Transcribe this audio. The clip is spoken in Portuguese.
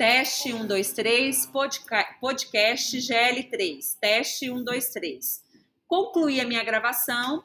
Teste 1, 2, 3, podcast GL3. Teste 1, 2, 3. Concluí a minha gravação.